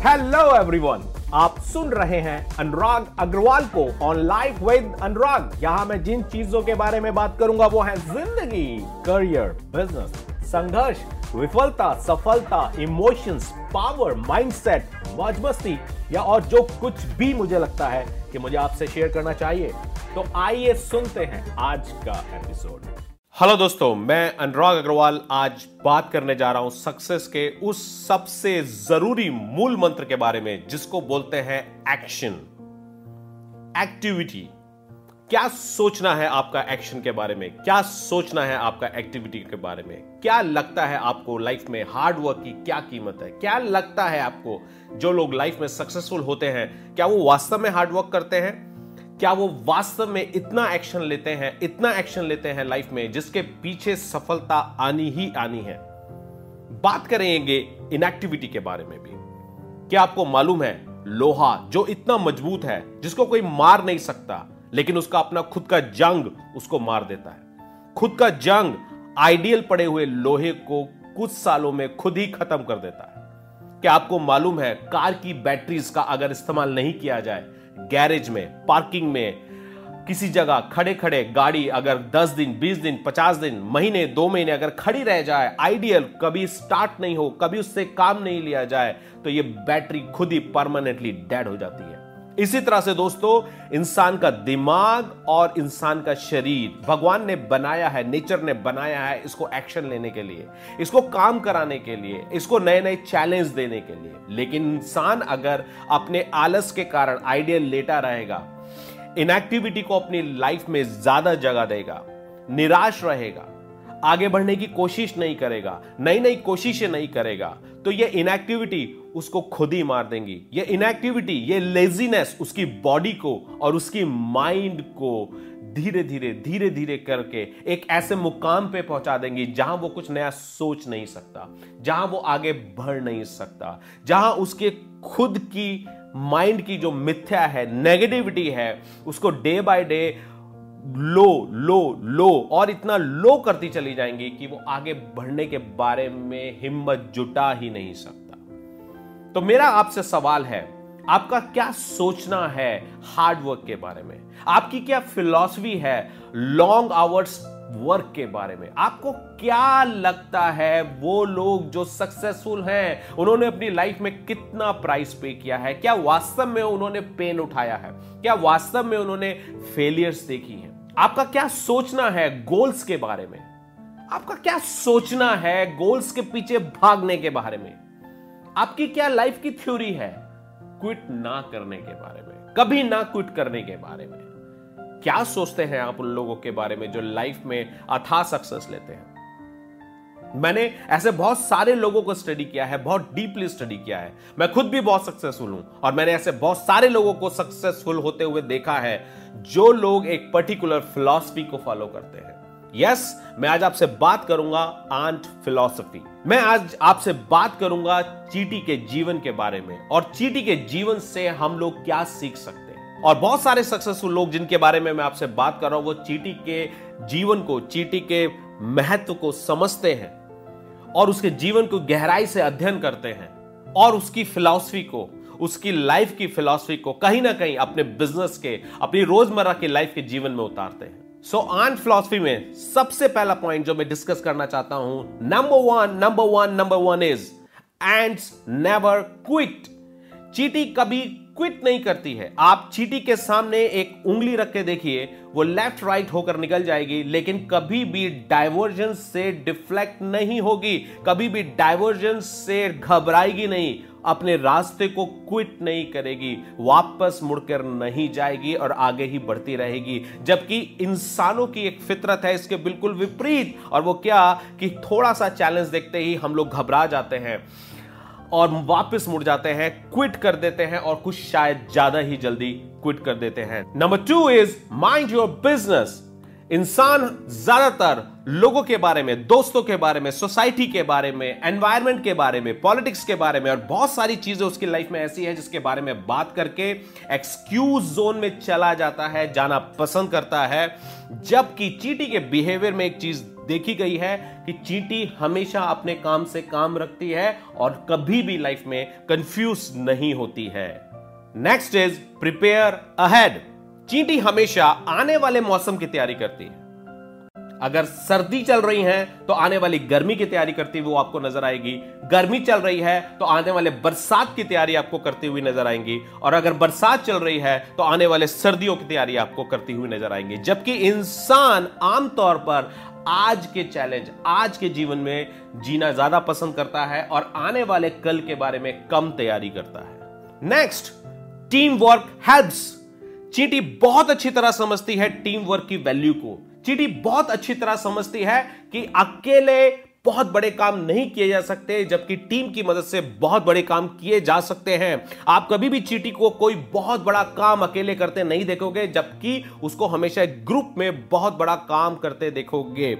Hello everyone आप सुन रहे हैं अनुराग अग्रवाल को ऑन लाइफ विद अनुराग। यहाँ मैं जिन चीज़ों के बारे में बात करूँगा, वो है ज़िंदगी करियर बिज़नेस संघर्ष, विफलता, सफलता इमोशंस पावर माइंडसेट मौज मस्ती या और जो कुछ भी मुझे लगता है कि मुझे आपसे शेयर करना चाहिए। तो आइए सुनते हैं आज का एपिसोड हेलो दोस्तों, मैं अनुराग अग्रवाल आज बात करने जा रहा हूँ सक्सेस के उस सबसे ज़रूरी मूल मंत्र के बारे में, जिसको बोलते हैं एक्शन। एक्टिविटी। क्या सोचना है आपका एक्शन के बारे में? क्या सोचना है आपका एक्टिविटी के बारे में? क्या लगता है आपको लाइफ में हार्ड वर्क की क्या कीमत है? क्या लगता है आपको जो लोग लाइफ में सक्सेसफुल होते हैं, क्या वो वास्तव में हार्ड वर्क करते हैं? क्या वो वास्तव में इतना एक्शन लेते हैं, इतना एक्शन लेते हैं लाइफ में, जिसके पीछे सफलता आनी ही आनी है? बात करेंगे इनएक्टिविटी के बारे में भी। क्या आपको मालूम है, लोहा जो इतना मज़बूत है, जिसको कोई मार नहीं सकता, लेकिन उसका अपना खुद का जंग उसको मार देता है। खुद का जंग आइडियल पड़े हुए लोहे को कुछ सालों में खुद ही खत्म कर देता है। क्या आपको मालूम है, कार की बैटरीज का अगर इस्तेमाल नहीं किया जाए गैरेज में, पार्किंग में, किसी जगह खड़े खड़े गाड़ी अगर 10 दिन 20 दिन 50 दिन, महीने, दो महीने अगर खड़ी रह जाए, आइडियल कभी स्टार्ट नहीं हो, कभी उससे काम नहीं लिया जाए तो ये बैटरी खुद ही परमानेंटली डेड हो जाती है। इसी तरह से दोस्तों, इंसान का दिमाग और इंसान का शरीर, भगवान ने बनाया है, नेचर ने बनाया है इसको एक्शन लेने के लिए, इसको काम कराने के लिए, इसको नए नए चैलेंज देने के लिए। लेकिन इंसान अगर अपने आलस के कारण आइडियल लेटा रहेगा इनएक्टिविटी को अपनी लाइफ में ज़्यादा जगह देगा, निराश रहेगा आगे बढ़ने की कोशिश नहीं करेगा नई नई कोशिशें नहीं करेगा। तो ये इनएक्टिविटी उसको खुद ही मार देंगी। ये इनएक्टिविटी ये लेजीनेस उसकी बॉडी को और उसकी माइंड को धीरे धीरे धीरे धीरे करके एक ऐसे मुकाम पे पहुँचा देंगी जहाँ वो कुछ नया सोच नहीं सकता, जहाँ वो आगे बढ़ नहीं सकता, जहाँ उसके खुद की माइंड की जो मिथ्या है नेगेटिविटी है, उसको डे बाय डे लो लो लो, और इतना लो करती चली जाएँगी कि वो आगे बढ़ने के बारे में हिम्मत जुटा ही नहीं सकता। तो मेरा आपसे सवाल है, आपका क्या सोचना है हार्ड वर्क के बारे में? आपकी क्या फिलॉसफी है लॉन्ग आवर्स वर्क के बारे में? आपको क्या लगता है वो लोग जो सक्सेसफुल हैं, उन्होंने अपनी लाइफ में कितना प्राइस पे किया है? क्या वास्तव में उन्होंने पेन उठाया है? क्या वास्तव में उन्होंने फेलियर्स देखी हैं? आपका क्या सोचना है गोल्स के बारे में? आपका क्या सोचना है गोल्स के पीछे भागने के बारे में? आपकी क्या लाइफ की थ्योरी है क्विट ना करने के बारे में? कभी ना क्विट करने के बारे में? क्या सोचते हैं आप उन लोगों के बारे में जो लाइफ में अथा सक्सेस लेते हैं? मैंने ऐसे बहुत सारे लोगों को स्टडी किया है बहुत डीपली स्टडी किया है। मैं खुद भी बहुत सक्सेसफुल हूँ और मैंने ऐसे बहुत सारे लोगों को सक्सेसफुल होते हुए देखा है जो लोग एक पर्टिकुलर फिलॉसफी को फॉलो करते हैं। यस yes, मैं आज आपसे बात करूँगा आंट फिलॉसफी मैं आज आपसे बात करूँगा चीटी के जीवन के बारे में और चीटी के जीवन से हम लोग क्या सीख सकते हैं। और बहुत सारे सक्सेसफुल लोग जिनके बारे में मैं आपसे बात कर रहा हूँ वो चीटी के जीवन को चीटी के महत्व को समझते हैं। और उसके जीवन को गहराई से अध्ययन करते हैं और उसकी फिलॉसफी को, उसकी लाइफ की फिलॉसफी को कहीं ना कहीं अपने बिज़नेस के, अपनी रोज़मर्रा की लाइफ के जीवन में उतारते हैं। सो आन फिलॉसफी में सबसे पहला पॉइंट जो मैं डिस्कस करना चाहता हूँ number one number one number one is and never quit चीटी कभी क्विट नहीं करती है। आप चीटी के सामने एक उंगली रख के देखिए, वो लेफ़्ट राइट होकर निकल जाएगी, लेकिन कभी भी डाइवर्जेंस से डिफ्लेक्ट नहीं होगी, कभी भी डाइवर्जेंस से घबराएगी नहीं, अपने रास्ते को क्विट नहीं करेगी, वापस मुड़कर नहीं जाएगी और आगे ही बढ़ती रहेगी, जबकि इंसानों की एक फितरत है, इसके बिल्कुल विपरीत, और वो क्या कि थोड़ा सा चैलेंज देखते ही हम लोग घबरा जाते हैं। और वापस मुड़ जाते हैं क्विट कर देते हैं और कुछ शायद ज़्यादा ही जल्दी क्विट कर देते हैं। Number two is mind your business इंसान ज़्यादातर लोगों के बारे में, दोस्तों के बारे में सोसाइटी के बारे में एनवायरमेंट के बारे में पॉलिटिक्स के बारे में और बहुत सारी चीज़ें उसकी लाइफ में ऐसी है जिसके बारे में बात करके एक्सक्यूज जोन में चला जाता है, जाना पसंद करता है। जबकि चीटी के बिहेवियर में एक चीज़ देखी गई है कि चीटी हमेशा अपने काम से काम रखती है और कभी भी लाइफ में कंफ्यूज नहीं होती है। नेक्स्ट इज़ प्रिपेयर अहेड चींटी हमेशा आने वाले मौसम की तैयारी करती है। अगर सर्दी चल रही है तो आने वाली गर्मी की तैयारी करती हुई वो आपको नज़र आएगी। गर्मी चल रही है तो आने वाले बरसात की तैयारी आपको करती हुई नज़र आएँगी। और अगर बरसात चल रही है तो आने वाले सर्दियों की तैयारी आपको करती हुई नज़र आएँगी। जबकि इंसान आमतौर पर आज के चैलेंज आज के जीवन में जीना ज़्यादा पसंद करता है और आने वाले कल के बारे में कम तैयारी करता है। नेक्स्ट टीम वर्क हेल्प्स चीटी बहुत अच्छी तरह समझती है टीम वर्क की वैल्यू को। चीटी बहुत अच्छी तरह समझती है कि अकेले बहुत बड़े काम नहीं किए जा सकते, जबकि टीम की मदद से बहुत बड़े काम किए जा सकते हैं। आप कभी भी चीटी को कोई बहुत बड़ा काम अकेले करते नहीं देखोगे, जबकि उसको हमेशा एक ग्रुप में बहुत बड़ा काम करते देखोगे।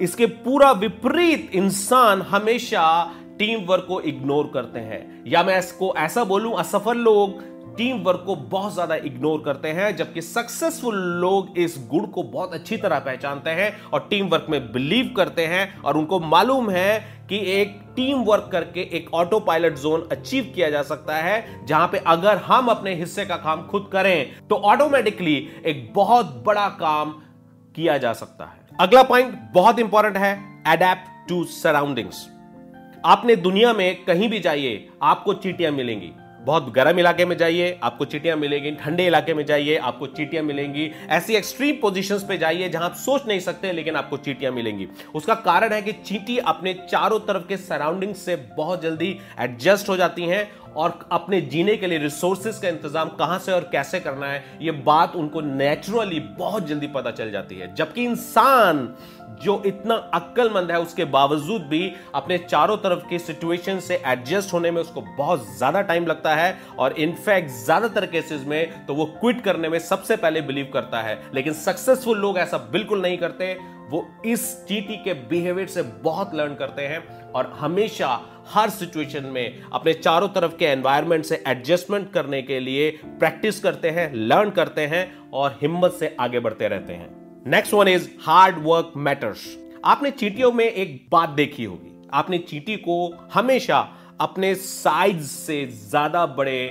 इसके पूरा विपरीत इंसान हमेशा टीम वर्क को इग्नोर करते हैं। या मैं इसको ऐसा बोलूँ, असफल लोग टीम वर्क को बहुत ज़्यादा इग्नोर करते हैं, जबकि सक्सेसफुल लोग इस गुण को बहुत अच्छी तरह पहचानते हैं और टीम वर्क में बिलीव करते हैं। और उनको मालूम है कि एक टीम वर्क करके एक ऑटो पायलट जोन अचीव किया जा सकता है, जहाँ पे अगर हम अपने हिस्से का काम खुद करें तो ऑटोमेटिकली एक बहुत बड़ा काम किया जा सकता है। अगला पॉइंट बहुत इंपॉर्टेंट है अडेप्ट टू सराउंडिंग्स आपने दुनिया में कहीं भी जाइए, आपको चीटियाँ मिलेंगी। बहुत गर्म इलाके में जाइए, आपको चीटियाँ मिलेंगी, ठंडे इलाके में जाइए, आपको चीटियाँ मिलेंगी। ऐसी एक्सट्रीम पोजीशंस पे जाइए जहाँ आप सोच नहीं सकते, लेकिन आपको चीटियाँ मिलेंगी। उसका कारण है कि चीटी अपने चारों तरफ़ के सराउंडिंग से बहुत जल्दी एडजस्ट हो जाती हैं और अपने जीने के लिए रिसोर्सेज का इंतज़ाम कहाँ से और कैसे करना है, ये बात उनको नेचुरली बहुत जल्दी पता चल जाती है। जबकि इंसान जो इतना अक्लमंद है, उसके बावजूद भी अपने चारों तरफ़ की सिचुएशन से एडजस्ट होने में उसको बहुत ज़्यादा टाइम लगता है और इनफैक्ट ज़्यादातर केसेस में तो वो क्विट करने में सबसे पहले बिलीव करता है। लेकिन सक्सेसफुल लोग ऐसा बिल्कुल नहीं करते। वो इस चीटी के बिहेवियर से बहुत लर्न करते हैं और हमेशा हर सिचुएशन में अपने चारों तरफ़ के एनवायरनमेंट से एडजस्टमेंट करने के लिए प्रैक्टिस करते हैं लर्न करते हैं और हिम्मत से आगे बढ़ते रहते हैं। Next one is hard work matters आपने चीटियों में एक बात देखी होगी। आपने चीटी को हमेशा अपने साइज़ से ज़्यादा बड़े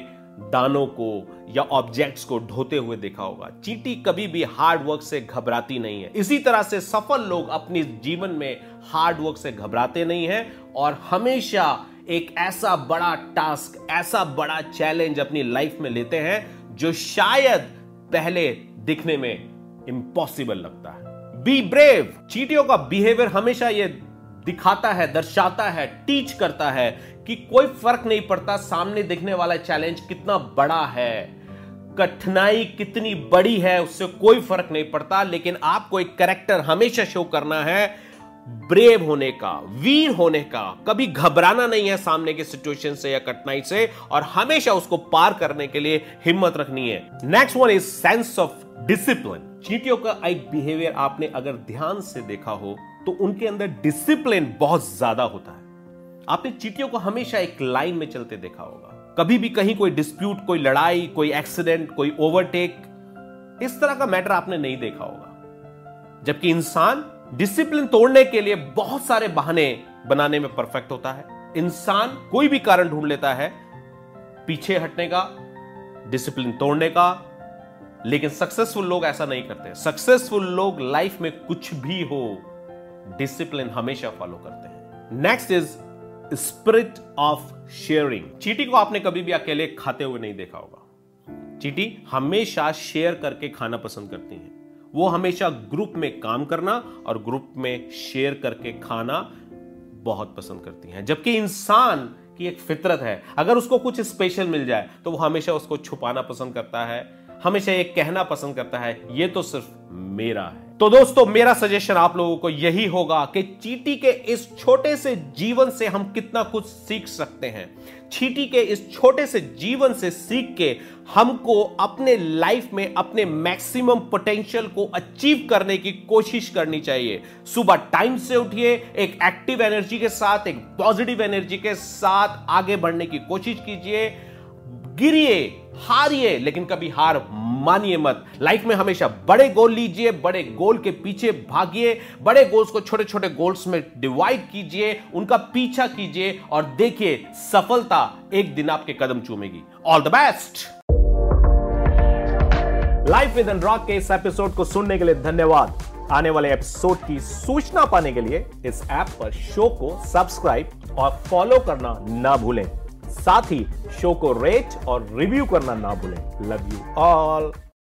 दानों को या ऑब्जेक्ट्स को ढोते हुए देखा होगा। चीटी कभी भी हार्ड वर्क से घबराती नहीं है। इसी तरह से सफल लोग अपने जीवन में हार्ड वर्क से घबराते नहीं हैं और हमेशा एक ऐसा बड़ा टास्क ऐसा बड़ा चैलेंज अपनी लाइफ में लेते हैं जो शायद पहले दिखने में इम्पॉसिबल लगता है। बी ब्रेव चीटियों का बिहेवियर हमेशा ये दिखाता है, दर्शाता है टीच करता है कि कोई फ़र्क नहीं पड़ता, सामने दिखने वाला चैलेंज कितना बड़ा है। कठिनाई कितनी बड़ी है, उससे कोई फ़र्क नहीं पड़ता, लेकिन आपको एक करेक्टर हमेशा शो करना है ब्रेव होने का, वीर होने का। कभी घबराना नहीं है सामने के सिचुएशन से या कठिनाई से, और हमेशा उसको पार करने के लिए हिम्मत रखनी है। Next one is sense of discipline चीटियों का एक बिहेवियर आपने अगर ध्यान से देखा हो तो उनके अंदर डिसिप्लिन बहुत ज़्यादा होता है। आपने चीटियों को हमेशा एक लाइन में चलते देखा होगा। कभी भी कहीं कोई डिस्प्यूट कोई लड़ाई, कोई एक्सीडेंट कोई ओवरटेक इस तरह का मैटर आपने नहीं देखा होगा। जबकि इंसान डिसिप्लिन तोड़ने के लिए बहुत सारे बहाने बनाने में परफेक्ट होता है। इंसान कोई भी कारण ढूंढ लेता है, पीछे हटने का डिसिप्लिन तोड़ने का लेकिन सक्सेसफुल लोग ऐसा नहीं करते। सक्सेसफुल लोग लाइफ में कुछ भी हो डिसिप्लिन हमेशा फॉलो करते हैं। Next is spirit of sharing चीटी को आपने कभी भी अकेले खाते हुए नहीं देखा होगा। चीटी हमेशा शेयर करके खाना पसंद करती हैं। वो हमेशा ग्रुप में काम करना और ग्रुप में शेयर करके खाना बहुत पसंद करती हैं। जबकि इंसान की एक फितरत है। अगर उसको कुछ स्पेशल मिल जाए तो वो हमेशा उसको छुपाना पसंद करता है हमेशा ये कहना पसंद करता है, ये तो सिर्फ़ मेरा है। तो दोस्तों, मेरा सजेशन आप लोगों को यही होगा कि चीटी के इस छोटे से जीवन से हम कितना कुछ सीख सकते हैं। चीटी के इस छोटे से जीवन से सीख के हमको अपने लाइफ में अपने मैक्सिमम पोटेंशियल को अचीव करने की कोशिश करनी चाहिए। सुबह टाइम से उठिए, एक एक्टिव एनर्जी के साथ, एक पॉजिटिव एनर्जी के साथ आगे बढ़ने की कोशिश कीजिए। गिरिए, हारिए, लेकिन कभी हार मानिए मत। लाइफ में हमेशा बड़े गोल लीजिए, बड़े गोल के पीछे भागिए, बड़े गोल्स को छोटे छोटे गोल्स में डिवाइड कीजिए, उनका पीछा कीजिए और देखिए, सफलता एक दिन आपके कदम चूमेगी। All the best life with rock के इस एपिसोड को सुनने के लिए धन्यवाद। आने वाले एपिसोड की सूचना पाने के लिए इस ऐप पर शो को सब्सक्राइब और फॉलो करना ना भूलें। साथ ही शो को रेट और रिव्यू करना ना भूलें। Love you all